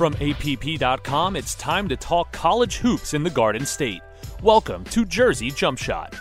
From APP.com, it's time to talk college hoops in the Garden State. Welcome to Jersey Jump Shot.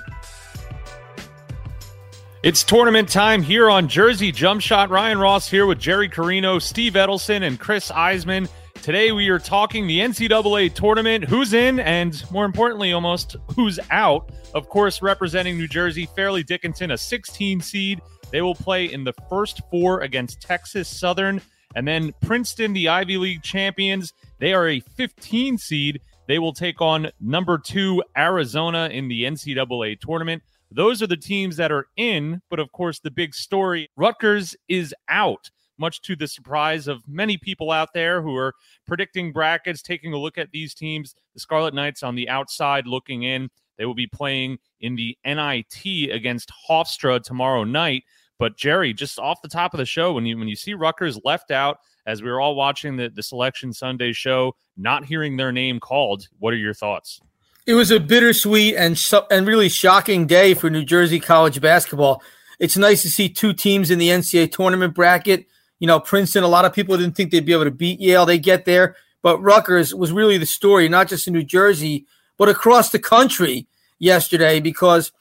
It's tournament time here on Jersey Jump Shot. Ryan Ross here with Jerry Carino, Steve Edelson, and Chris Eisman. Today we are talking the NCAA tournament, who's in, and more importantly, almost who's out. Of course, representing New Jersey, Fairleigh Dickinson, a 16 seed. They will play in the first four against Texas Southern. And then Princeton, the Ivy League champions, they are a 15 seed. They will take on number two Arizona in the NCAA tournament. Those are the teams that are in, but of course, the big story Rutgers is out, much to the surprise of many people out there who are predicting brackets, taking a look at these teams. The Scarlet Knights on the outside looking in. They will be playing in the NIT against Hofstra tomorrow night. But Jerry, just off the top of the show, when you when you see Rutgers left out as we were all watching the, the Selection Sunday show, not hearing their name called, what are your thoughts? It was a bittersweet and and really shocking day for New Jersey college basketball. It's nice to see two teams in the NCAA tournament bracket. You know, Princeton. A lot of people didn't think they'd be able to beat Yale. They get there, but Rutgers was really the story, not just in New Jersey, but across the country yesterday because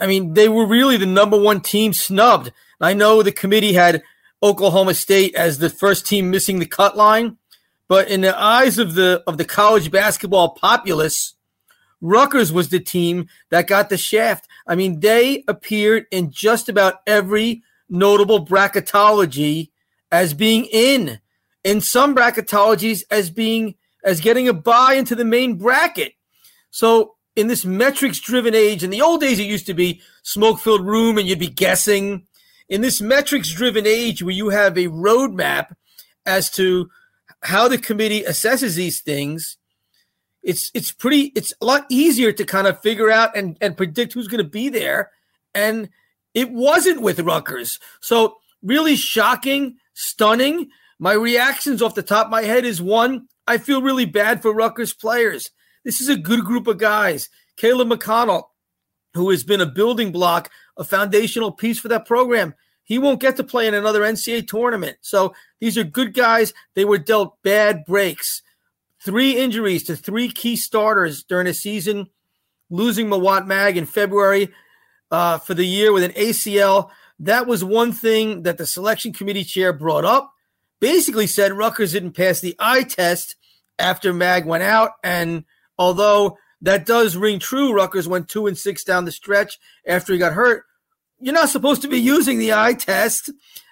I mean, they were really the number one team snubbed. I know the committee had Oklahoma State as the first team missing the cut line, but in the eyes of the of the college basketball populace, Rutgers was the team that got the shaft. I mean, they appeared in just about every notable bracketology as being in. In some bracketologies as being as getting a buy into the main bracket. So in this metrics driven age, in the old days, it used to be smoke filled room and you'd be guessing. In this metrics driven age where you have a roadmap as to how the committee assesses these things, it's it's pretty it's a lot easier to kind of figure out and, and predict who's going to be there. And it wasn't with Rutgers. So really shocking, stunning. My reactions off the top of my head is one, I feel really bad for Rutgers players. This is a good group of guys. Caleb McConnell, who has been a building block, a foundational piece for that program, he won't get to play in another NCAA tournament. So these are good guys. They were dealt bad breaks. Three injuries to three key starters during the season, losing Mawot Mag in February uh, for the year with an ACL. That was one thing that the selection committee chair brought up. Basically said Rutgers didn't pass the eye test after Mag went out, and Although that does ring true, Rutgers went two and six down the stretch after he got hurt. You're not supposed to be using the eye test,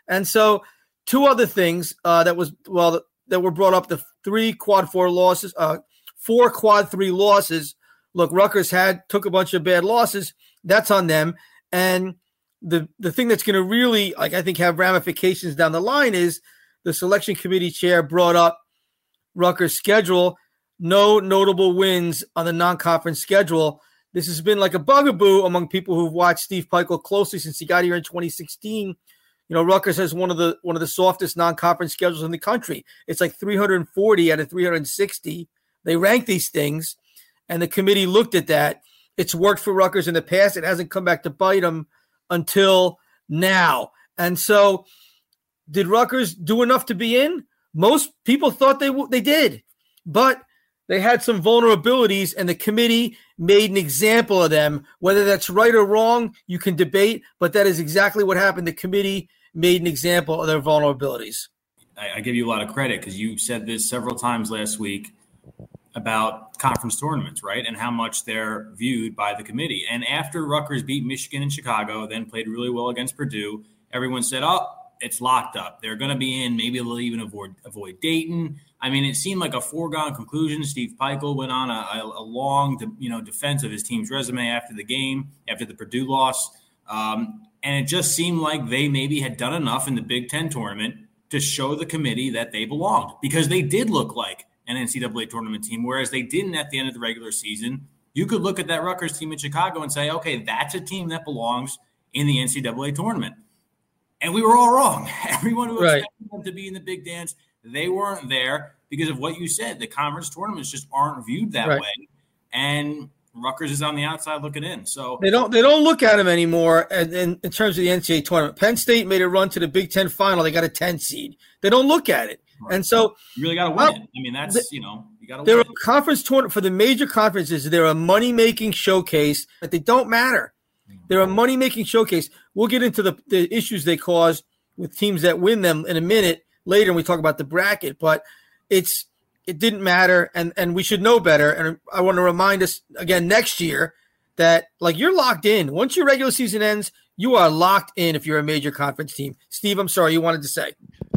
and so two other things uh, that was well that were brought up: the three quad four losses, uh, four quad three losses. Look, Rutgers had took a bunch of bad losses. That's on them, and the the thing that's going to really like I think have ramifications down the line is the selection committee chair brought up Rutgers' schedule no notable wins on the non-conference schedule. This has been like a bugaboo among people who've watched Steve Pikiell closely since he got here in 2016. You know, Rutgers has one of the one of the softest non-conference schedules in the country. It's like 340 out of 360. They rank these things, and the committee looked at that. It's worked for Rutgers in the past. It hasn't come back to bite them until now. And so, did Rutgers do enough to be in? Most people thought they they did, but they had some vulnerabilities, and the committee made an example of them. Whether that's right or wrong, you can debate, but that is exactly what happened. The committee made an example of their vulnerabilities. I, I give you a lot of credit because you said this several times last week about conference tournaments, right? And how much they're viewed by the committee. And after Rutgers beat Michigan and Chicago, then played really well against Purdue, everyone said, oh, it's locked up. They're going to be in. Maybe they'll even avoid avoid Dayton. I mean, it seemed like a foregone conclusion. Steve Pikiell went on a, a, long, you know, defense of his team's resume after the game, after the Purdue loss, um, and it just seemed like they maybe had done enough in the Big Ten tournament to show the committee that they belonged because they did look like an NCAA tournament team, whereas they didn't at the end of the regular season. You could look at that Rutgers team in Chicago and say, okay, that's a team that belongs in the NCAA tournament. And we were all wrong. Everyone who right. expected them to be in the big dance, they weren't there because of what you said. The conference tournaments just aren't viewed that right. way. And Rutgers is on the outside looking in. So they don't they don't look at them anymore in, in, in, terms of the NCAA tournament. Penn State made a run to the Big Ten final. They got a 10 seed. They don't look at it. Right. And so you really got to win. I mean, that's the, you know, you got to. There are conference tournament for the major conferences. They're a money making showcase, but they don't matter. Mm-hmm. They're a money making showcase. We'll get into the, the issues they cause with teams that win them in a minute later and we talk about the bracket, but it's it didn't matter and and we should know better. And I want to remind us again next year that like you're locked in. Once your regular season ends, you are locked in if you're a major conference team. Steve, I'm sorry, you wanted to say.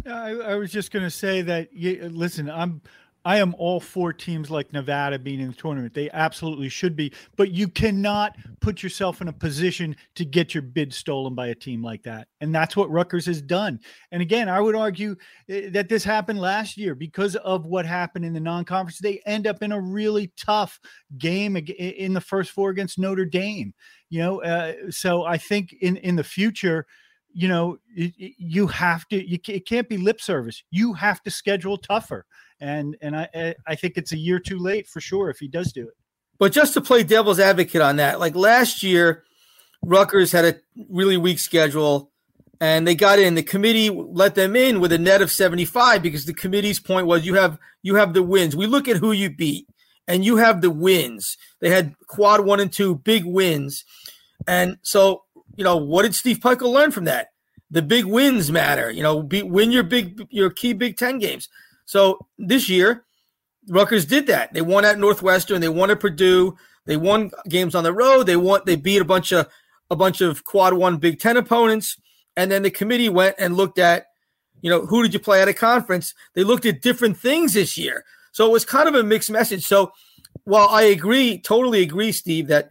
I, I was just going to say that. You, listen, I'm I am all for teams like Nevada being in the tournament. They absolutely should be, but you cannot put yourself in a position to get your bid stolen by a team like that. And that's what Rutgers has done. And again, I would argue eh, that this happened last year because of what happened in the non conference. They end up in a really tough game in the first four against Notre Dame. You know, uh, so I think in, in the future, you know, you have to, you, it can't be lip service. You have to schedule tougher and and I I think it's a year too late for sure if he does do it. But just to play devil's advocate on that, like last year, Rutgers had a really weak schedule, and they got in. The committee let them in with a net of seventy five because the committee's point was you have you have the wins. We look at who you beat, and you have the wins. They had quad one and two big wins, and so you know what did Steve Pikiell learn from that? The big wins matter. You know, be, win your big your key Big Ten games. So this year, Rutgers did that. They won at Northwestern. They won at Purdue. They won games on the road. They won. They beat a bunch of a bunch of quad one Big Ten opponents. And then the committee went and looked at, you know, who did you play at a conference? They looked at different things this year. So it was kind of a mixed message. So while I agree, totally agree, Steve, that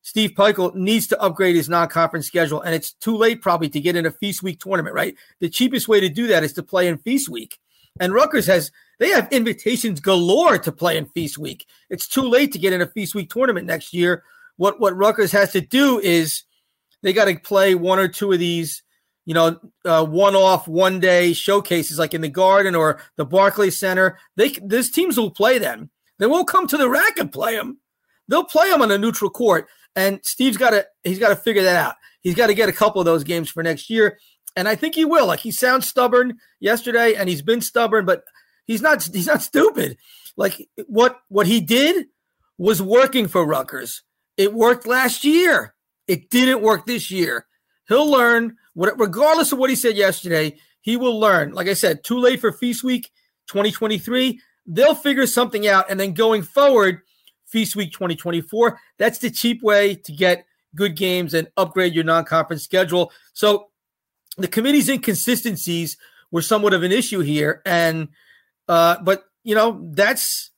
Steve Pikiell needs to upgrade his non-conference schedule, and it's too late probably to get in a feast week tournament, right? The cheapest way to do that is to play in feast week. And Rutgers has they have invitations galore to play in Feast Week. It's too late to get in a Feast Week tournament next year. What what Rutgers has to do is they got to play one or two of these, you know, uh, one-off, one-day showcases like in the Garden or the Barclays Center. They these teams will play them. They won't come to the RAC and play them. They'll play them on a neutral court. And Steve's got to he's got to figure that out. He's got to get a couple of those games for next year and I think he will. Like he sounds stubborn yesterday, and he's been stubborn, but he's not. He's not stupid. Like what what he did was working for Rutgers. It worked last year. It didn't work this year. He'll learn. What, regardless of what he said yesterday, he will learn. Like I said, too late for Feast Week 2023. They'll figure something out, and then going forward, Feast Week 2024. That's the cheap way to get good games and upgrade your non-conference schedule. So the committee's inconsistencies were somewhat of an issue here, and uh, but you know that's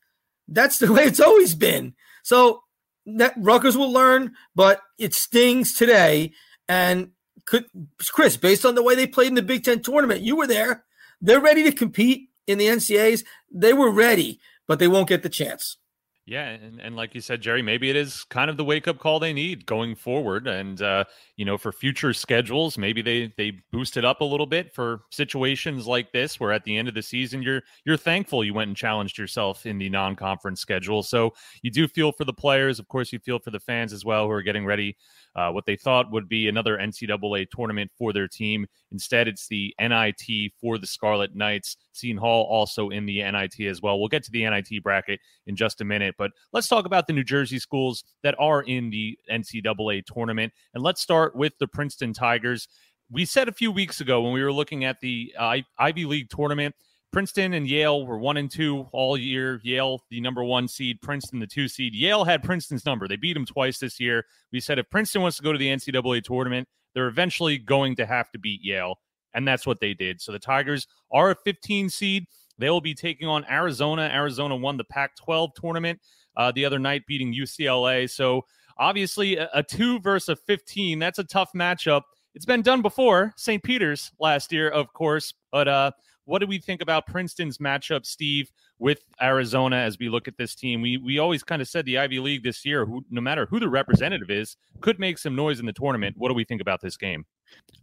that's the way it's always been. So that Rutgers will learn, but it stings today. And could Chris, based on the way they played in the Big Ten tournament, you were there. They're ready to compete in the NCAAs. They were ready, but they won't get the chance. Yeah, and, and like you said, Jerry, maybe it is kind of the wake up call they need going forward, and uh, you know, for future schedules, maybe they they boost it up a little bit for situations like this, where at the end of the season, you're you're thankful you went and challenged yourself in the non conference schedule. So you do feel for the players, of course, you feel for the fans as well, who are getting ready uh, what they thought would be another NCAA tournament for their team. Instead, it's the NIT for the Scarlet Knights. Seton Hall also in the NIT as well. We'll get to the NIT bracket in just a minute, but let's talk about the New Jersey schools that are in the NCAA tournament. And let's start with the Princeton Tigers. We said a few weeks ago when we were looking at the uh, Ivy League tournament Princeton and Yale were one and two all year. Yale, the number one seed, Princeton, the two seed. Yale had Princeton's number. They beat them twice this year. We said if Princeton wants to go to the NCAA tournament, they're eventually going to have to beat Yale. And that's what they did. So the Tigers are a 15 seed. They will be taking on Arizona. Arizona won the Pac 12 tournament uh, the other night, beating UCLA. So obviously, a, a two versus a 15, that's a tough matchup. It's been done before, St. Peter's last year, of course. But uh, what do we think about Princeton's matchup, Steve, with Arizona as we look at this team? We we always kind of said the Ivy League this year, who, no matter who the representative is, could make some noise in the tournament. What do we think about this game?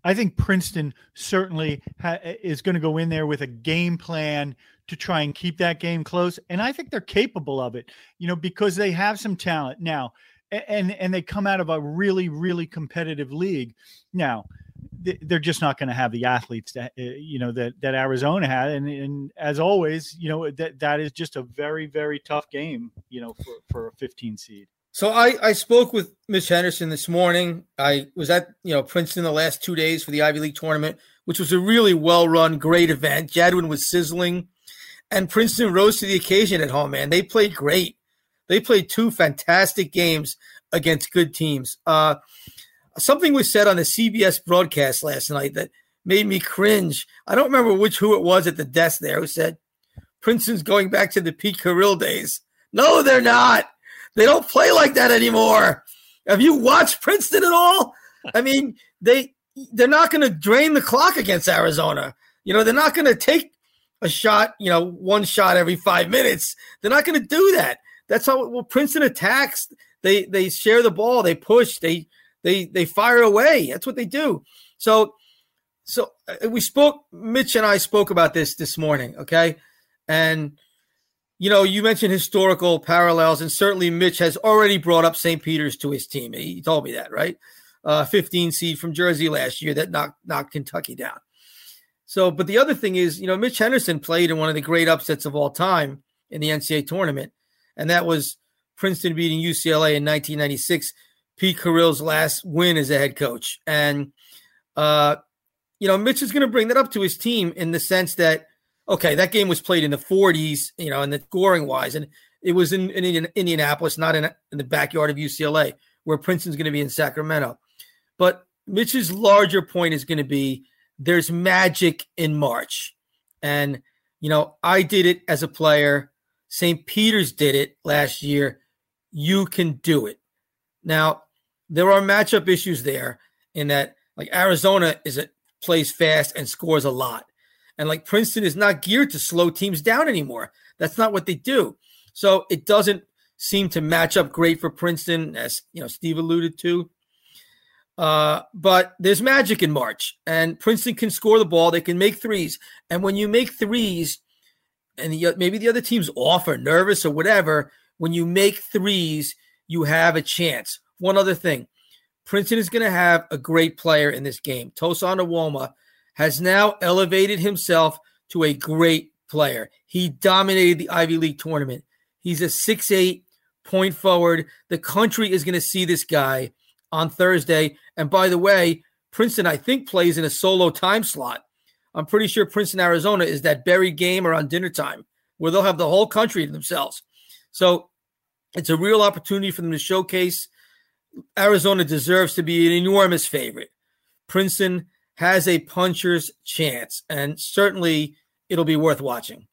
I think Princeton certainly ha- is going to go in there with a game plan to try and keep that game close, and I think they're capable of it. You know, because they have some talent now, and and they come out of a really really competitive league. Now, they're just not going to have the athletes that uh, you know that that Arizona had, and, and as always, you know that that is just a very very tough game, you know, for for a 15 seed. So I I spoke with Mitch Henderson this morning. I was at you know Princeton the last two days for the Ivy League tournament, which was a really well run, great event. Jadwin was sizzling, and Princeton rose to the occasion at home. Man, they played great. They played two fantastic games against good teams. Uh, something was said on the CBS broadcast last night that made me cringe. I don't remember which who it was at the desk there who said Princeton's going back to the Pete Carril days. No, they're not. They don't play like that anymore. Have you watched Princeton at all? I mean, they they're not going to drain the clock against Arizona. You know, they're not going to take a shot, you know, one shot every 5 minutes. They're not going to do that. That's how well Princeton attacks. They they share the ball, they push, they they they fire away. That's what they do. So so uh, we spoke. Mitch and I spoke about this this morning. Okay, and you know you mentioned historical parallels, and certainly Mitch has already brought up St. Peter's to his team. He told me that, right? Uh, 15 seed from Jersey last year that knocked knocked Kentucky down. So, but the other thing is, you know, Mitch Henderson played in one of the great upsets of all time in the NCAA tournament, and that was Princeton beating UCLA in 1996 Pete Carril's last win as a head coach. And, uh, you know, Mitch is going to bring that up to his team in the sense that, okay, that game was played in the 40s, you know, and the scoring wise, and it was in, in Indianapolis, not in, in the backyard of UCLA, where Princeton's going to be in Sacramento. But Mitch's larger point is going to be there's magic in March. And, you know, I did it as a player. St. Peter's did it last year. You can do it. Now, there are matchup issues there in that like Arizona is a plays fast and scores a lot. And like Princeton is not geared to slow teams down anymore. That's not what they do. So it doesn't seem to match up great for Princeton, as you know, Steve alluded to. Uh, but there's magic in March, and Princeton can score the ball. They can make threes, and when you make threes, and the, maybe the other team's off or nervous or whatever, when you make threes, you have a chance. One other thing Princeton is going to have a great player in this game. Tosan Evbuomwan has now elevated himself to a great player. He dominated the Ivy League tournament. He's a six-eight point forward. The country is going to see this guy on Thursday. And by the way, Princeton, I think, plays in a solo time slot. I'm pretty sure Princeton, Arizona is that buried game around dinner time where they'll have the whole country to themselves. So it's a real opportunity for them to showcase Arizona deserves to be an enormous favorite. Princeton has a puncher's chance, and certainly it'll be worth watching.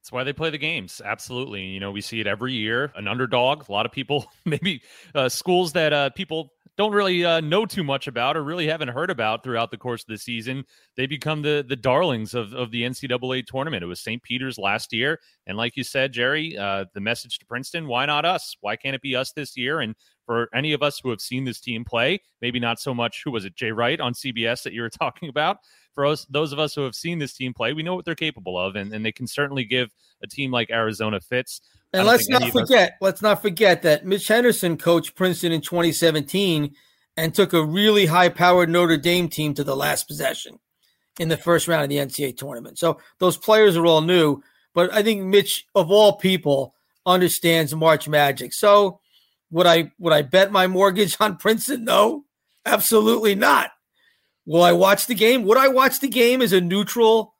That's why they play the games. Absolutely. You know, we see it every year. An underdog. A lot of people, maybe uh, schools that uh, people don't really uh, know too much about or really haven't heard about throughout the course of the season. They become the the darlings of, of the NCAA tournament. It was St. Peter's last year. And like you said, Jerry, uh, the message to Princeton why not us? Why can't it be us this year? And for any of us who have seen this team play, maybe not so much, who was it, Jay Wright on CBS that you were talking about? For us, those of us who have seen this team play, we know what they're capable of, and, and they can certainly give a team like Arizona fits. And let's not forget, us- let's not forget that Mitch Henderson coached Princeton in 2017 and took a really high-powered Notre Dame team to the last possession in the first round of the NCAA tournament. So those players are all new, but I think Mitch, of all people, understands March Magic. So would I would I bet my mortgage on Princeton? No, absolutely not. Will I watch the game? Would I watch the game as a neutral?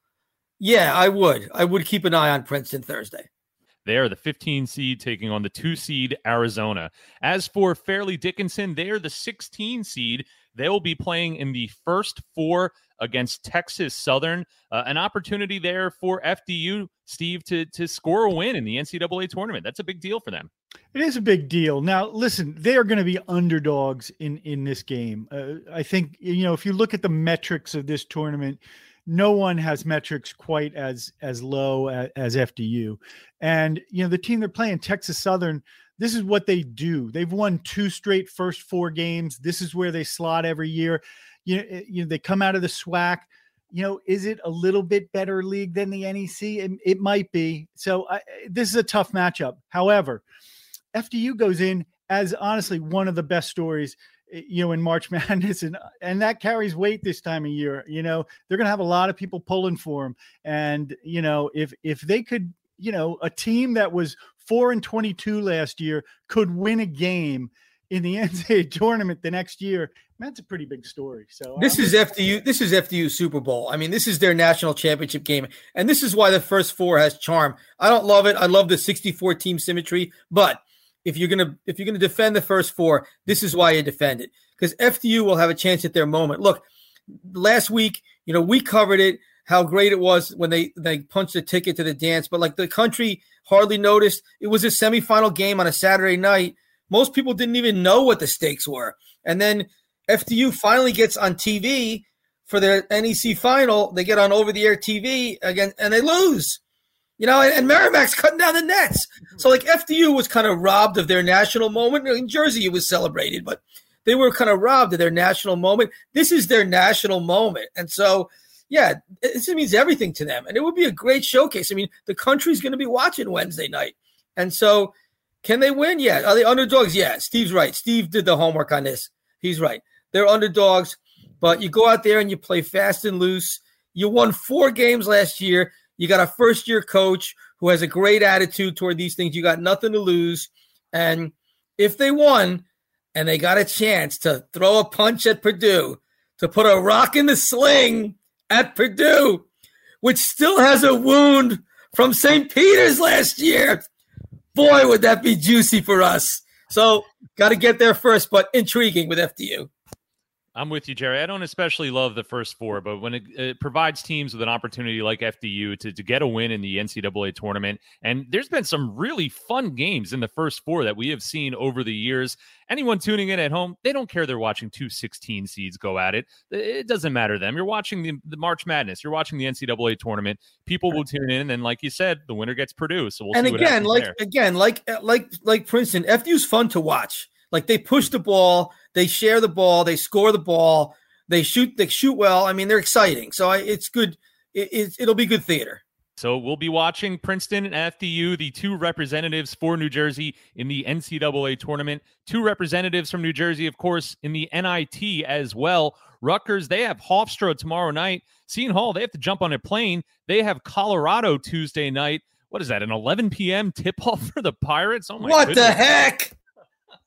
Yeah, I would. I would keep an eye on Princeton Thursday. They are the 15 seed taking on the two seed Arizona. As for Fairleigh Dickinson, they are the 16 seed. They will be playing in the first four against Texas Southern. Uh, an opportunity there for FDU, Steve, to to score a win in the NCAA tournament. That's a big deal for them. It is a big deal. Now, listen, they are going to be underdogs in in this game. Uh, I think you know if you look at the metrics of this tournament, no one has metrics quite as as low as, as FDU. And you know the team they're playing, Texas Southern. This is what they do. They've won two straight first four games. This is where they slot every year. You know, eh, you know they come out of the SWAC you know, is it a little bit better league than the NEC? It, it might be. So I, this is a tough matchup. However, FDU goes in as honestly one of the best stories you know, in March Madness, and and that carries weight this time of year. You know, they're going to have a lot of people pulling for them, and you know, if if they could, you know, a team that was four and twenty two last year could win a game in the NCAA tournament the next year, that's a pretty big story. So this is FDU. This is FDU Super Bowl. I mean, this is their national championship game, and this is why the first four has charm. I don't love it. I love the 64 team symmetry, but if you're gonna if you're gonna defend the first four, this is why you defend it because FDU will have a chance at their moment. Look, last week, you know, we covered it how great it was when they they punched a ticket to the dance, but like the country hardly noticed. It was a semifinal game on a Saturday night most people didn't even know what the stakes were. And then FDU finally gets on TV for their NEC final. They get on over the air TV again and they lose. You know, and, and Merrimack's cutting down the nets. So like FDU was kind of robbed of their national moment. In Jersey, it was celebrated, but they were kind of robbed of their national moment. This is their national moment. And so, yeah, it means everything to them. And it would be a great showcase. I mean, the country's going to be watching Wednesday night. And so can they win? Yeah. Are they underdogs? Yeah. Steve's right. Steve did the homework on this. He's right. They're underdogs, but you go out there and you play fast and loose. You won four games last year. You got a first year coach who has a great attitude toward these things. You got nothing to lose. And if they won and they got a chance to throw a punch at Purdue, to put a rock in the sling at Purdue, which still has a wound from St. Peter's last year, boy, would that be juicy for us. So got to get there first, but intriguing with FDU. I'm with you, Jerry. I don't especially love the first four, but when it, it, provides teams with an opportunity like FDU to, to get a win in the NCAA tournament, and there's been some really fun games in the first four that we have seen over the years. Anyone tuning in at home, they don't care they're watching two 16 seeds go at it. It doesn't matter to them. You're watching the, the March Madness, you're watching the NCAA tournament. People will tune in, and like you said, the winner gets Purdue. So we'll and again, like there. again, like like like Princeton, FDU's fun to watch. Like they push the ball they share the ball. They score the ball. They shoot. They shoot well. I mean, they're exciting. So I, it's good. It, it, will be good theater. So we'll be watching Princeton and FDU, the two representatives for New Jersey in the NCAA tournament. Two representatives from New Jersey, of course, in the NIT as well. Rutgers, they have Hofstra tomorrow night. Seton Hall, they have to jump on a plane. They have Colorado Tuesday night. What is that? An 11 p.m. tip off for the Pirates? Oh my! What goodness. the heck?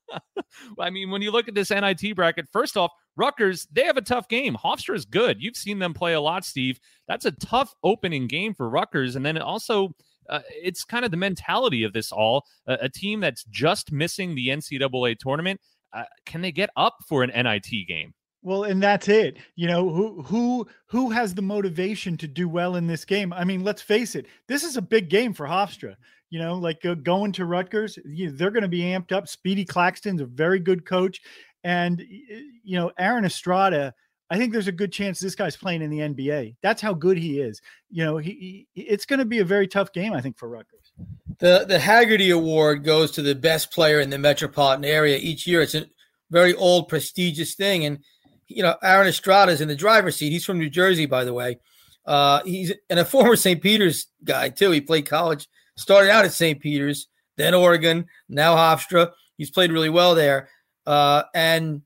I mean, when you look at this NIT bracket, first off, Rutgers, they have a tough game. Hofstra is good. You've seen them play a lot, Steve. That's a tough opening game for Rutgers. And then also, uh, it's kind of the mentality of this all. Uh, a team that's just missing the NCAA tournament. Uh, can they get up for an NIT game? Well, and that's it. You know, who who who has the motivation to do well in this game? I mean, let's face it. This is a big game for Hofstra you know, like uh, going to Rutgers, you, they're going to be amped up. Speedy Claxton's a very good coach. And, you know, Aaron Estrada, I think there's a good chance this guy's playing in the NBA. That's how good he is. You know, he, he it's going to be a very tough game, I think, for Rutgers. The the Haggerty Award goes to the best player in the metropolitan area each year. It's a very old, prestigious thing. And, you know, Aaron Estrada is in the driver's seat. He's from New Jersey, by the way. Uh, he's and a former St. Peter's guy, too. He played college Started out at St. Peter's, then Oregon, now Hofstra. He's played really well there. Uh, and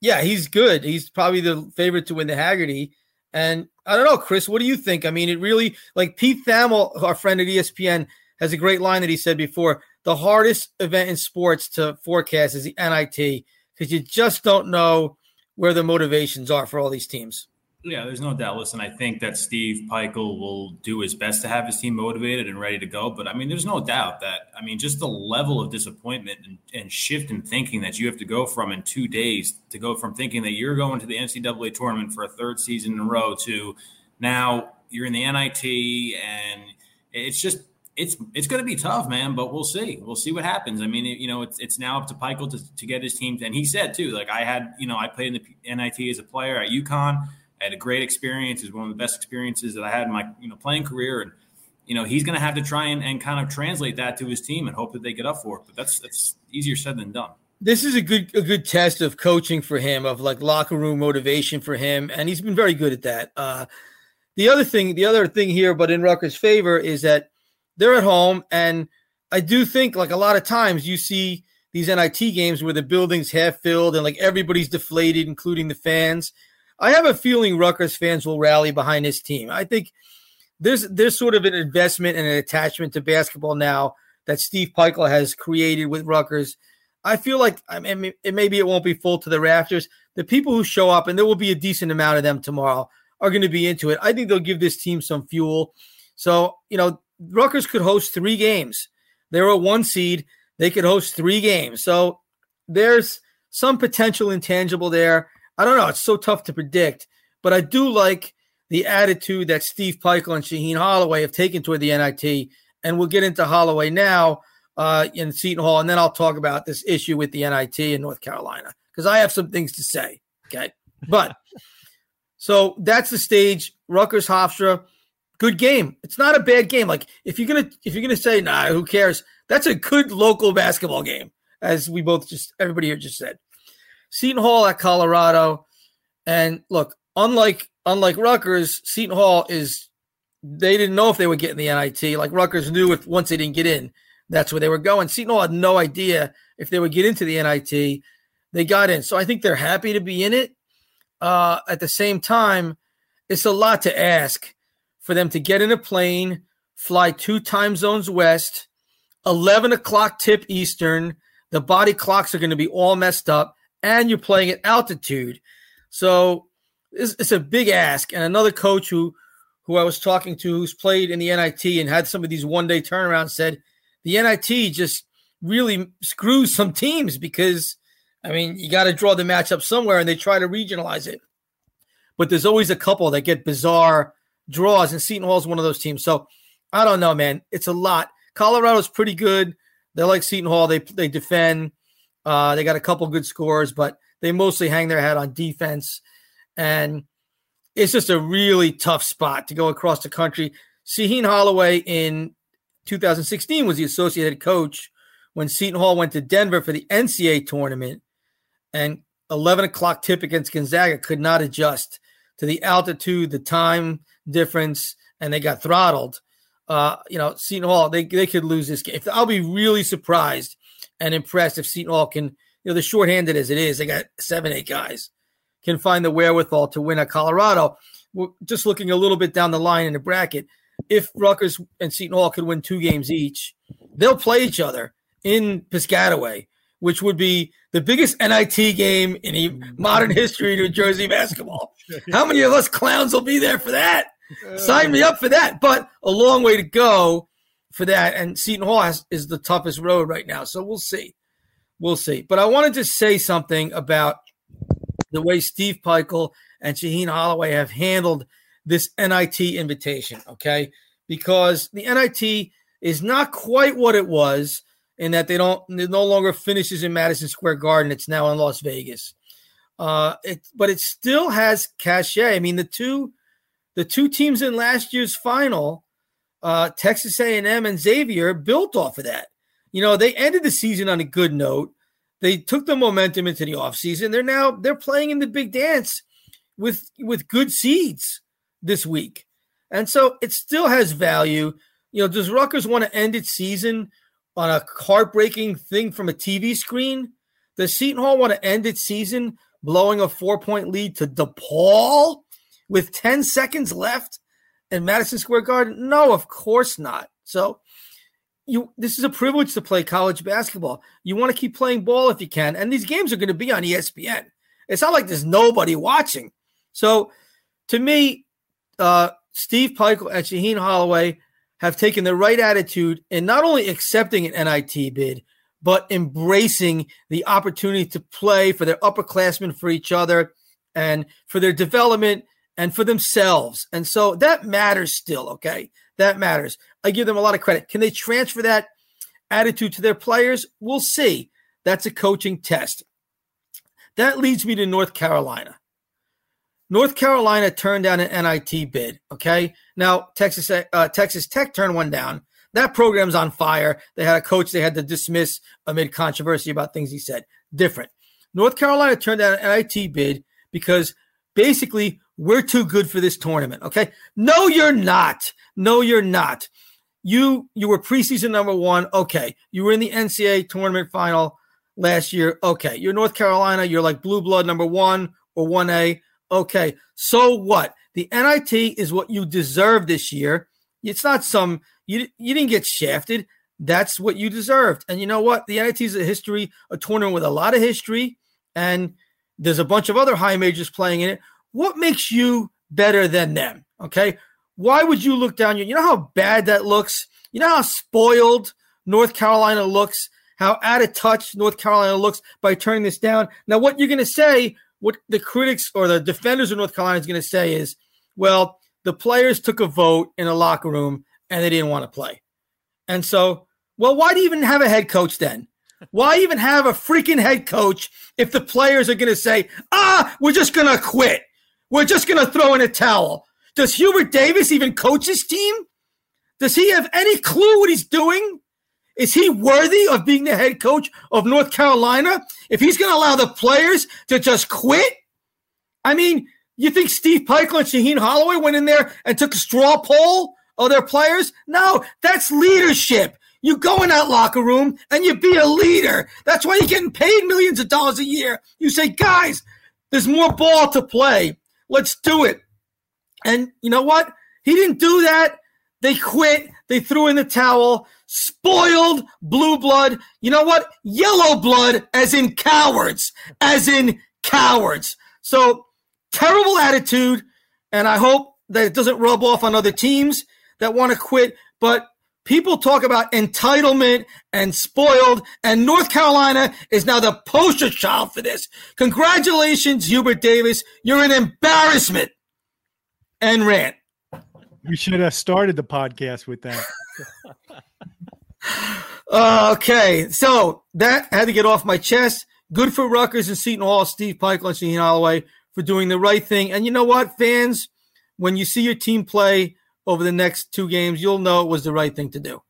yeah, he's good. He's probably the favorite to win the Haggerty. And I don't know, Chris, what do you think? I mean, it really like Pete Thamel, our friend at ESPN, has a great line that he said before. The hardest event in sports to forecast is the NIT because you just don't know where the motivations are for all these teams. Yeah, there's no doubt. Listen, I think that Steve Pikiell will do his best to have his team motivated and ready to go. But I mean, there's no doubt that I mean, just the level of disappointment and, and, shift in thinking that you have to go from in two days to go from thinking that you're going to the NCAA tournament for a third season in a row to now you're in the NIT and it's just it's it's going to be tough, man. But we'll see. We'll see what happens. I mean, it, you know, it's it's now up to Pikiell to, to get his team. And he said too, like I had, you know, I played in the NIT as a player at UConn. I had a great experience. It's one of the best experiences that I had in my you know playing career, and you know he's going to have to try and, and kind of translate that to his team and hope that they get up for it. But that's that's easier said than done. This is a good a good test of coaching for him, of like locker room motivation for him, and he's been very good at that. Uh, the other thing, the other thing here, but in Rutgers' favor, is that they're at home, and I do think like a lot of times you see these NIT games where the building's half filled and like everybody's deflated, including the fans. I have a feeling Rutgers fans will rally behind this team. I think there's there's sort of an investment and an attachment to basketball now that Steve Pikiell has created with Rutgers. I feel like I mean it, maybe it won't be full to the rafters. The people who show up, and there will be a decent amount of them tomorrow, are going to be into it. I think they'll give this team some fuel. So you know, Rutgers could host three games. They're a one seed. They could host three games. So there's some potential intangible there. I don't know. It's so tough to predict, but I do like the attitude that Steve Pikiell and Shaheen Holloway have taken toward the NIT. And we'll get into Holloway now uh, in Seton Hall, and then I'll talk about this issue with the NIT in North Carolina because I have some things to say. Okay, but so that's the stage. Rutgers Hofstra, good game. It's not a bad game. Like if you're gonna if you're gonna say nah, who cares? That's a good local basketball game, as we both just everybody here just said. Seton Hall at Colorado, and look, unlike unlike Rutgers, Seton Hall is they didn't know if they would get in the NIT. Like Rutgers knew if once they didn't get in, that's where they were going. Seton Hall had no idea if they would get into the NIT. They got in, so I think they're happy to be in it. Uh, at the same time, it's a lot to ask for them to get in a plane, fly two time zones west, eleven o'clock tip Eastern. The body clocks are going to be all messed up, and you're playing at altitude. So it's, it's a big ask. And another coach who who I was talking to, who's played in the NIT and had some of these one day turnarounds, said the NIT just really screws some teams because, I mean, you got to draw the matchup somewhere and they try to regionalize it. But there's always a couple that get bizarre draws, and Seton Hall is one of those teams. So I don't know, man. It's a lot. Colorado's pretty good. They're like Seton Hall. They they defend. Uh, they got a couple good scores, but they mostly hang their head on defense. And it's just a really tough spot to go across the country. Shaheen Holloway in 2016 was the associate coach when Seton Hall went to Denver for the NCAA tournament, and 11 o'clock tip against Gonzaga could not adjust to the altitude, the time difference, and they got throttled. Uh, you know, Seton Hall, they, they could lose this game. I'll be really surprised and impressed if Seton Hall can, you know, the shorthanded as it is, they got seven, eight guys, can find the wherewithal to win at Colorado. We're just looking a little bit down the line in the bracket if Rutgers and Seton Hall could win two games each, they'll play each other in Piscataway, which would be the biggest NIT game in modern history New Jersey basketball. How many of us clowns will be there for that? Sign me up for that. But a long way to go for that. And Seton Hall has, is the toughest road right now. So we'll see. We'll see. But I wanted to say something about the way Steve Pikiell and Shaheen Holloway have handled – this NIT invitation, okay? Because the NIT is not quite what it was in that they don't it no longer finishes in Madison Square Garden. It's now in Las Vegas. Uh, it, but it still has cachet. I mean, the two the two teams in last year's final, uh, Texas A&M and Xavier, built off of that. You know, they ended the season on a good note. They took the momentum into the offseason. They're now they're playing in the big dance with with good seeds this week. And so it still has value. You know, does Rutgers want to end its season on a heartbreaking thing from a TV screen? Does Seton Hall want to end its season blowing a four point lead to DePaul with 10 seconds left in Madison Square Garden? No, of course not. So, you this is a privilege to play college basketball. You want to keep playing ball if you can, and these games are going to be on ESPN. It's not like there's nobody watching. So, to me, uh, Steve Pikiell and Shaheen Holloway have taken the right attitude in not only accepting an NIT bid, but embracing the opportunity to play for their upperclassmen, for each other, and for their development and for themselves. And so that matters still, okay? That matters. I give them a lot of credit. Can they transfer that attitude to their players? We'll see. That's a coaching test. That leads me to North Carolina. North Carolina turned down an NIT bid. Okay, now Texas uh, Texas Tech turned one down. That program's on fire. They had a coach they had to dismiss amid controversy about things he said. Different. North Carolina turned down an NIT bid because basically we're too good for this tournament. Okay, no, you're not. No, you're not. You you were preseason number one. Okay, you were in the NCAA tournament final. last year. Okay, you're North Carolina. You're like blue blood number one or 1A. Okay, so what? The NIT is what you deserve this year. It's not some, you, you didn't get shafted. That's what you deserved. And you know what? The NIT is a history, a tournament with a lot of history, and there's a bunch of other high majors playing in it. What makes you better than them? Okay. Why would you look down? You know how bad that looks? You know how spoiled North Carolina looks? How out of touch North Carolina looks by turning this down? Now, what you're going to say, what the critics or the defenders of North Carolina is going to say is, well, the players took a vote in a locker room and they didn't want to play. And so, well, why do you even have a head coach then? Why even have a freaking head coach if the players are going to say, ah, we're just going to quit? We're just going to throw in a towel. Does Hubert Davis even coach his team? Does he have any clue what he's doing? Is he worthy of being the head coach of North Carolina? If he's going to allow the players to just quit? I mean, you think Steve Pikiell and Shaheen Holloway went in there and took a straw poll of their players? No, that's leadership. You go in that locker room and you be a leader. That's why you're getting paid millions of dollars a year. You say, guys, there's more ball to play. Let's do it. And you know what? He didn't do that. They quit. They threw in the towel. Spoiled blue blood. You know what? Yellow blood, as in cowards, as in cowards. So terrible attitude. And I hope that it doesn't rub off on other teams that want to quit. But people talk about entitlement and spoiled, and North Carolina is now the poster child for this. Congratulations, Hubert Davis. You're an embarrassment. And rant. We should have started the podcast with that. okay, so that had to get off my chest. Good for Rutgers and Seton Hall, Steve Pikiell and Holloway for doing the right thing. And you know what, fans, when you see your team play over the next two games, you'll know it was the right thing to do.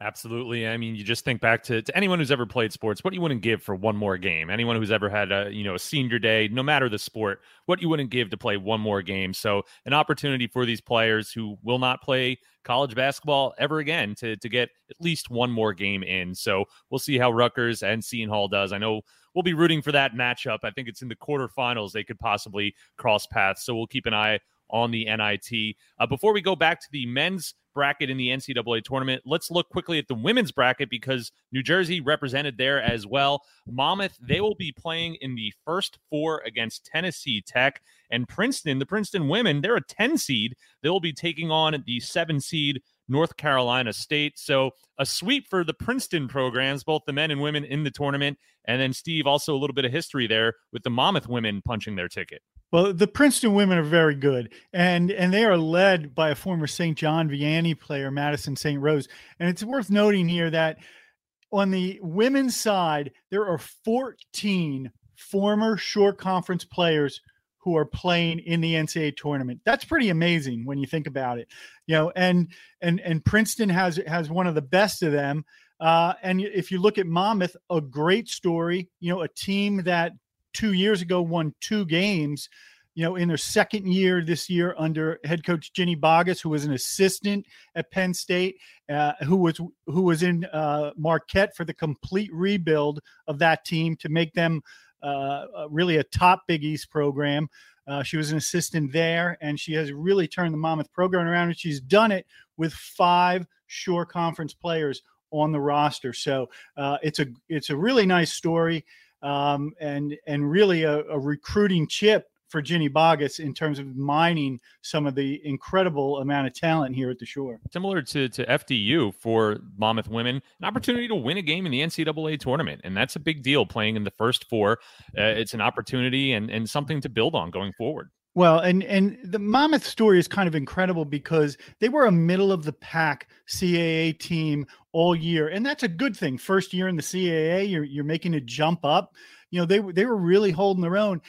Absolutely. I mean, you just think back to, to anyone who's ever played sports, what you wouldn't give for one more game. Anyone who's ever had a, you know, a senior day, no matter the sport, what you wouldn't give to play one more game. So an opportunity for these players who will not play college basketball ever again to, to get at least one more game in. So we'll see how Rutgers and Seton Hall does. I know we'll be rooting for that matchup. I think it's in the quarterfinals. They could possibly cross paths. So we'll keep an eye on the NIT. Uh, before we go back to the men's bracket in the NCAA tournament, let's look quickly at the women's bracket because New Jersey represented there as well. Monmouth, they will be playing in the first four against Tennessee Tech and Princeton. The Princeton women, they're a 10 seed. They'll be taking on the seven seed North Carolina State. So a sweep for the Princeton programs, both the men and women in the tournament. And then, Steve, also a little bit of history there with the Monmouth women punching their ticket. Well, the Princeton women are very good, and and they are led by a former St. John Vianney player, Madison St. Rose. And it's worth noting here that on the women's side, there are 14 former Shore Conference players who are playing in the NCAA tournament. That's pretty amazing when you think about it. You know, and and and Princeton has has one of the best of them. Uh, and if you look at Monmouth, a great story. You know, a team that two years ago won two games. You know, in their second year this year under head coach Ginny Boggess, who was an assistant at Penn State, uh, who was who was in uh, Marquette for the complete rebuild of that team to make them uh, really a top Big East program. Uh, she was an assistant there, and she has really turned the Monmouth program around. And she's done it with five Shore Conference players on the roster. So uh, it's a it's a really nice story um, and and really a, a, recruiting chip for Ginny Boggess in terms of mining some of the incredible amount of talent here at the Shore. Similar to, to FDU for Monmouth women, an opportunity to win a game in the NCAA tournament. And that's a big deal playing in the first four. Uh, it's an opportunity and, and something to build on going forward. Well, and and the Monmouth story is kind of incredible because they were a middle of the pack CAA team all year, and that's a good thing. First year in the CAA, you're you're making a jump up. You know, they they were really holding their own.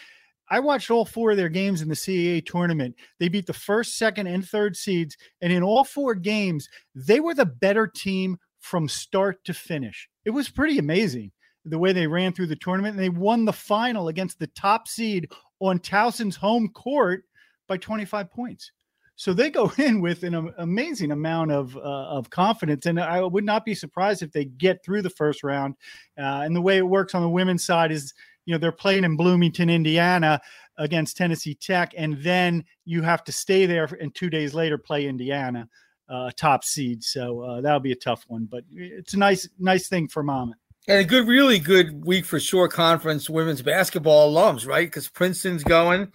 I watched all four of their games in the CAA tournament. They beat the first, second, and third seeds, and in all four games, they were the better team from start to finish. It was pretty amazing the way they ran through the tournament, and they won the final against the top seed on Towson's home court by 25 points. So they go in with an amazing amount of uh, of confidence, and I would not be surprised if they get through the first round. Uh, and the way it works on the women's side is, you know, they're playing in Bloomington, Indiana, against Tennessee Tech, and then you have to stay there, and two days later play Indiana, uh, top seed. So uh, that'll be a tough one, but it's a nice nice thing for Monmouth. And a good, really good week for Shore Conference women's basketball alums, right? Because Princeton's going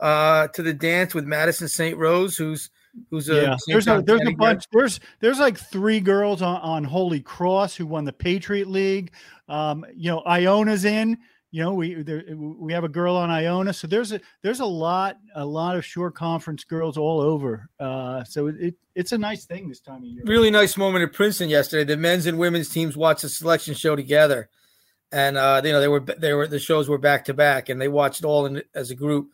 uh, to the dance with Madison St. Rose, who's who's a yeah. There's a there's a bunch. There's there's like three girls on, on Holy Cross who won the Patriot League. Um, you know, Iona's in. You know, we there, we have a girl on Iona, so there's a there's a lot a lot of shore conference girls all over. Uh, so it, it it's a nice thing this time of year. Really nice moment at Princeton yesterday. The men's and women's teams watched the selection show together, and uh, you know they were they were the shows were back to back, and they watched all in as a group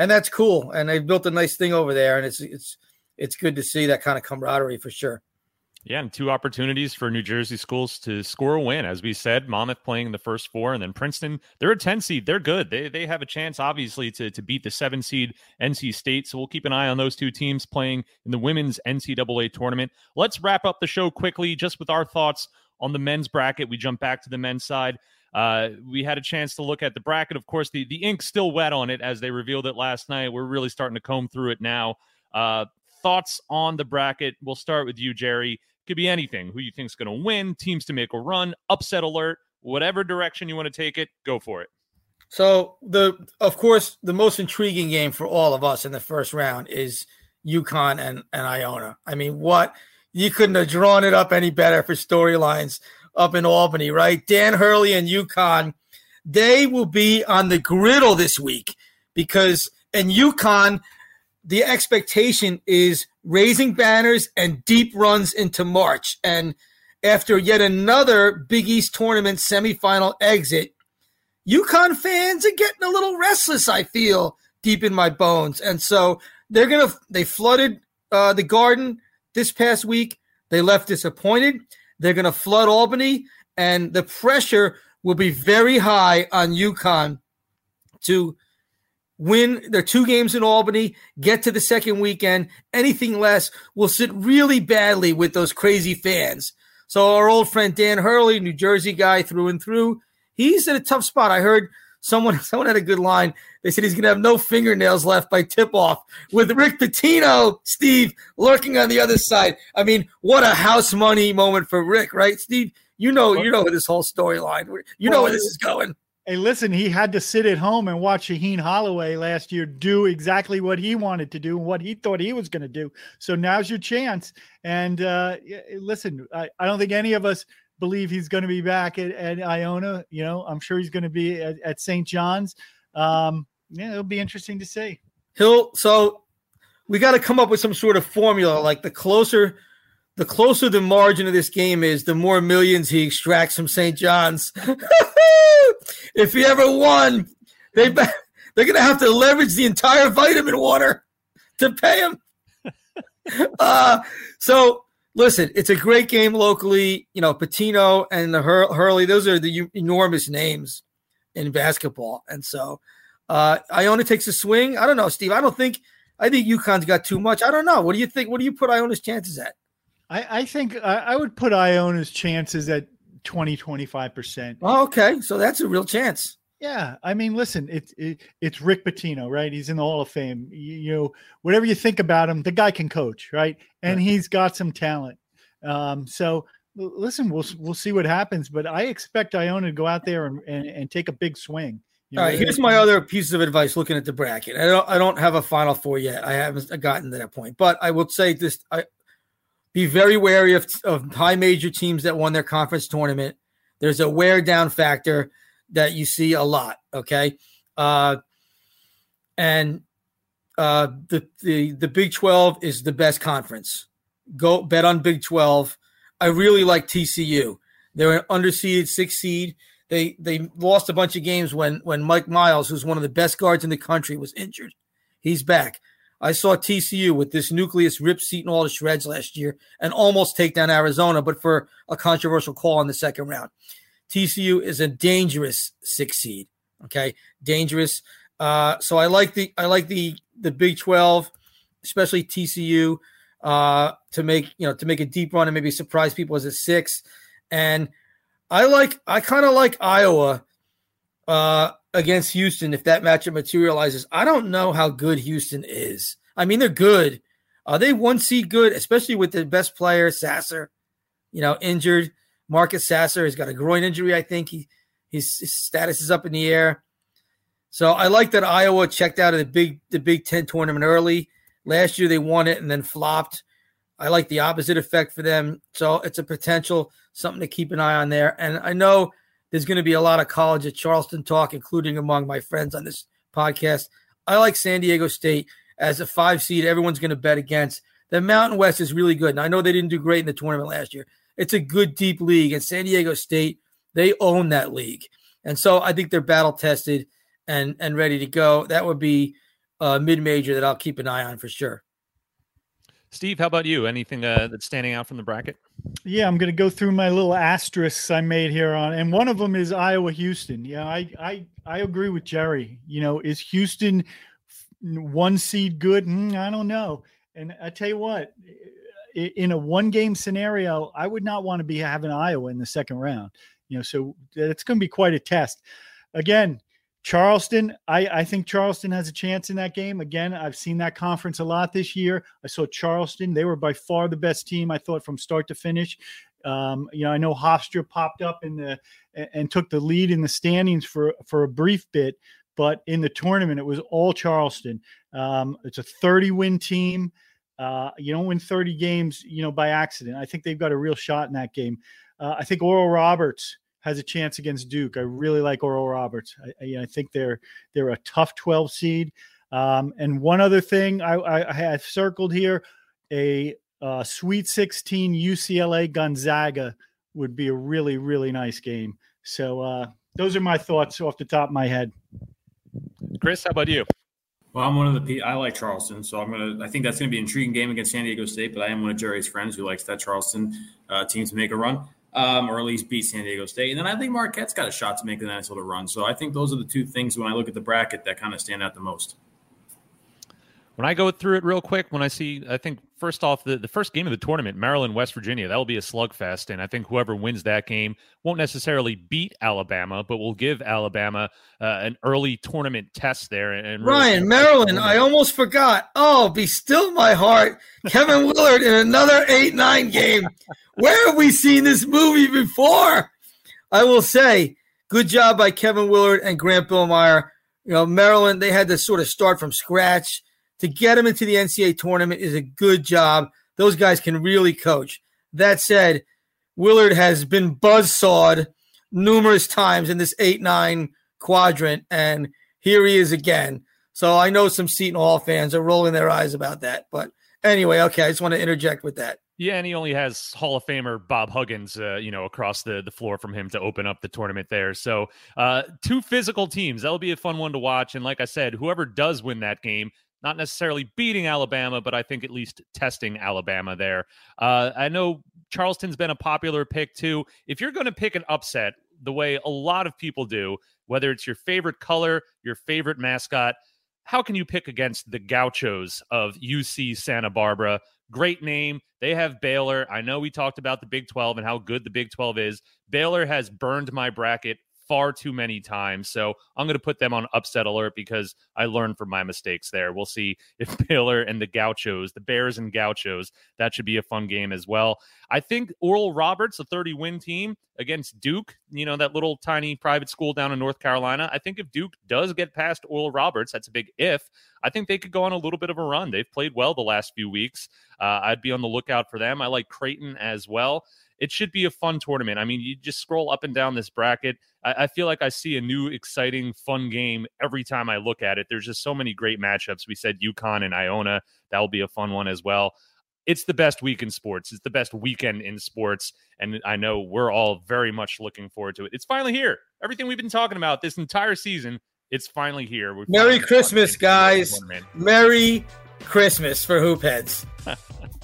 and that's cool. And they've built a nice thing over there, and it's it's it's good to see that kind of camaraderie for sure. Yeah, and two opportunities for New Jersey schools to score a win. As we said, Monmouth playing the first four, and then Princeton, they're a 10 seed. They're good. They they have a chance, obviously, to, to beat the seven seed NC State. So we'll keep an eye on those two teams playing in the women's NCAA tournament. Let's wrap up the show quickly just with our thoughts on the men's bracket. We jump back to the men's side. Uh, we had a chance to look at the bracket. Of course, the, the ink's still wet on it as they revealed it last night. We're really starting to comb through it now. Uh, thoughts on the bracket? We'll start with you, Jerry. Could be anything. Who you think is going to win? Teams to make a run? Upset alert? Whatever direction you want to take it, go for it. So the of course the most intriguing game for all of us in the first round is UConn and, and Iona. I mean, what you couldn't have drawn it up any better for storylines up in Albany, right? Dan Hurley and UConn, they will be on the griddle this week because and UConn, the expectation is raising banners and deep runs into March. And after yet another Big East tournament semifinal exit, UConn fans are getting a little restless, I feel, deep in my bones. And so they're going to, they flooded uh, the garden this past week. They left disappointed. They're going to flood Albany, and the pressure will be very high on UConn to win their two games in Albany, get to the second weekend. Anything less will sit really badly with those crazy fans. So our old friend Dan Hurley, New Jersey guy through and through, he's in a tough spot. I heard someone someone had a good line. They said he's going to have no fingernails left by tip off with Rick Pitino, Steve, lurking on the other side. I mean, what a house money moment for Rick, right, Steve? You know, you know this whole storyline. You know where this is going. Hey, listen, he had to sit at home and watch Shaheen Holloway last year do exactly what he wanted to do and what he thought he was going to do. So now's your chance. And uh, listen, I, I don't think any of us believe he's going to be back at, at Iona. You know, I'm sure he's going to be at, at St. John's. Um, yeah, it'll be interesting to see. He'll so we got to come up with some sort of formula. Like the closer, the closer the margin of this game is, the more millions he extracts from St. John's. if he ever won, they they're gonna have to leverage the entire vitamin water to pay him. uh, so listen, it's a great game locally. You know, Pitino and the Hur- Hurley; those are the u- enormous names in basketball, and so uh, Iona takes a swing. I don't know, Steve. I don't think. I think UConn's got too much. I don't know. What do you think? What do you put Iona's chances at? I, I think I, I would put Iona's chances at 20, 25%. Oh, okay. So that's a real chance. Yeah, I mean, listen, it's it, it's Rick Pitino, right? He's in the Hall of Fame. You, you, know, whatever you think about him, the guy can coach, right? And right. he's got some talent. Um, so listen, we'll we'll see what happens, but I expect Iona to go out there and, and, and take a big swing. You know, All right, here's my other piece of advice looking at the bracket. I don't I don't have a final four yet. I haven't gotten to that point, but I will say this: I be very wary of, of high major teams that won their conference tournament. There's a wear down factor that you see a lot. Okay. Uh, and uh, the, the, the Big 12 is the best conference. Go bet on Big 12. I really like TCU. They're an underseeded six seed. They they lost a bunch of games when when Mike Miles, who's one of the best guards in the country, was injured. He's back. I saw TCU with this nucleus rip Seton Hall to shreds last year and almost take down Arizona, but for a controversial call in the second round. TCU is a dangerous six seed. Okay, dangerous. Uh, so I like the I like the the Big Twelve. especially TCU, uh, to make you know to make a deep run and maybe surprise people as a six. And I like I kind of like Iowa uh, against Houston if that matchup materializes. I don't know how good Houston is. I mean, they're good. Are they one seed good, especially with the best player Sasser, you know, injured. Marcus Sasser has got a groin injury. I think he his, his status is up in the air. So I like that Iowa checked out of the big the Big Ten tournament early. Last year they won it and then flopped. I like the opposite effect for them. So it's a potential something to keep an eye on there. And I know there's going to be a lot of college at Charleston talk, including among my friends on this podcast. I like San Diego State as a five seed. Everyone's going to bet against. The Mountain West is really good. And I know they didn't do great in the tournament last year. It's a good, deep league. And San Diego State, they own that league. And so I think they're battle tested and, and ready to go. That would be uh, a mid major that I'll keep an eye on for sure. Steve, how about you? Anything uh, that's standing out from the bracket? Yeah, I'm going to go through my little asterisks I made here on, and one of them is Iowa Houston. Yeah, I I I agree with Jerry. You know, is Houston one seed good? Mm, I don't know. And I tell you what, in a one game scenario, I would not want to be having Iowa in the second round. You know, so it's going to be quite a test. Again, Charleston, I, I think Charleston has a chance in that game. Again, I've seen that conference a lot this year. I saw Charleston; they were by far the best team. I thought from start to finish. Um, you know, I know Hofstra popped up in the and took the lead in the standings for for a brief bit, but in the tournament it was all Charleston. Um, it's a 30 win team. Uh, you don't win 30 games, you know, by accident. I think they've got a real shot in that game. Uh, I think Oral Roberts has a chance against Duke. I really like Oral Roberts. I, I, I think they're they're a tough 12 seed. Um, and one other thing I, I, I have circled here, a uh, Sweet 16 UCLA Gonzaga would be a really really nice game. So uh, those are my thoughts off the top of my head. Chris, how about you? Well, I'm one of the I like Charleston, so I'm gonna. I think that's gonna be an intriguing game against San Diego State. But I am one of Jerry's friends who likes that Charleston uh, team to make a run um, or at least beat San Diego State. And then I think Marquette's got a shot to make a nice little run. So I think those are the two things when I look at the bracket that kind of stand out the most. When I go through it real quick, when I see, I think first off, the, the first game of the tournament, Maryland, West Virginia, that will be a slugfest. And I think whoever wins that game won't necessarily beat Alabama, but will give Alabama uh, an early tournament test there. And really Ryan, Maryland, I almost forgot. Oh, be still my heart. Kevin Willard in another 8 9 game. Where have we seen this movie before? I will say, good job by Kevin Willard and Grant Billmeier. You know, Maryland, they had to sort of start from scratch to get them into the NCAA tournament is a good job. Those guys can really coach. That said, Willard has been buzzsawed numerous times in this 8 9 quadrant, and here he is again. So I know some Seton Hall fans are rolling their eyes about that. But anyway, okay, I just want to interject with that. Yeah, and he only has Hall of Famer Bob Huggins, uh, you know, across the, the floor from him to open up the tournament there. So, uh, two physical teams. That'll be a fun one to watch. And like I said, whoever does win that game, not necessarily beating Alabama, but I think at least testing Alabama there. Uh, I know Charleston's been a popular pick too. If you're going to pick an upset, the way a lot of people do, whether it's your favorite color, your favorite mascot, how can you pick against the Gauchos of UC Santa Barbara? Great name. They have Baylor. I know we talked about the Big 12 and how good the Big 12 is. Baylor has burned my bracket far too many times. So I'm going to put them on upset alert because I learned from my mistakes there. We'll see if Baylor and the Gauchos, the Bears and Gauchos, that should be a fun game as well. I think Oral Roberts, a 30 win team against Duke, you know, that little tiny private school down in North Carolina. I think if Duke does get past Oral Roberts, that's a big if. I think they could go on a little bit of a run. They've played well the last few weeks. Uh, I'd be on the lookout for them. I like Creighton as well it should be a fun tournament. I mean, you just scroll up and down this bracket. I, I, feel like I see a new, exciting, fun game every time I look at it. There's just so many great matchups. We said UConn and Iona. That will be a fun one as well. It's the best week in sports. It's the best weekend in sports. And I know we're all very much looking forward to it. It's finally here. Everything we've been talking about this entire season, it's finally here. We're Merry Christmas, guys. Merry Christmas for Hoopheads.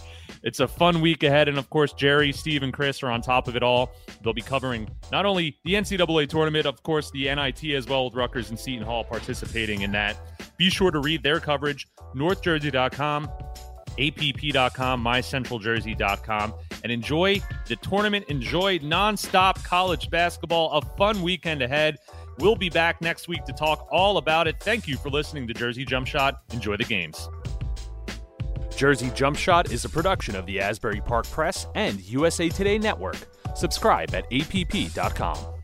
it's a fun week ahead. And of course, Jerry, Steve, and Chris are on top of it all. They'll be covering not only the NCAA tournament, of course, the NIT as well, with Rutgers and Seton Hall participating in that. Be sure to read their coverage, northjersey.com app.com, mycentraljersey.com, and enjoy the tournament. Enjoy nonstop college basketball. A fun weekend ahead. We'll be back next week to talk all about it. Thank you for listening to Jersey Jump Shot. Enjoy the games. Jersey Jump Shot is a production of the Asbury Park Press and USA Today Network. Subscribe at app.com.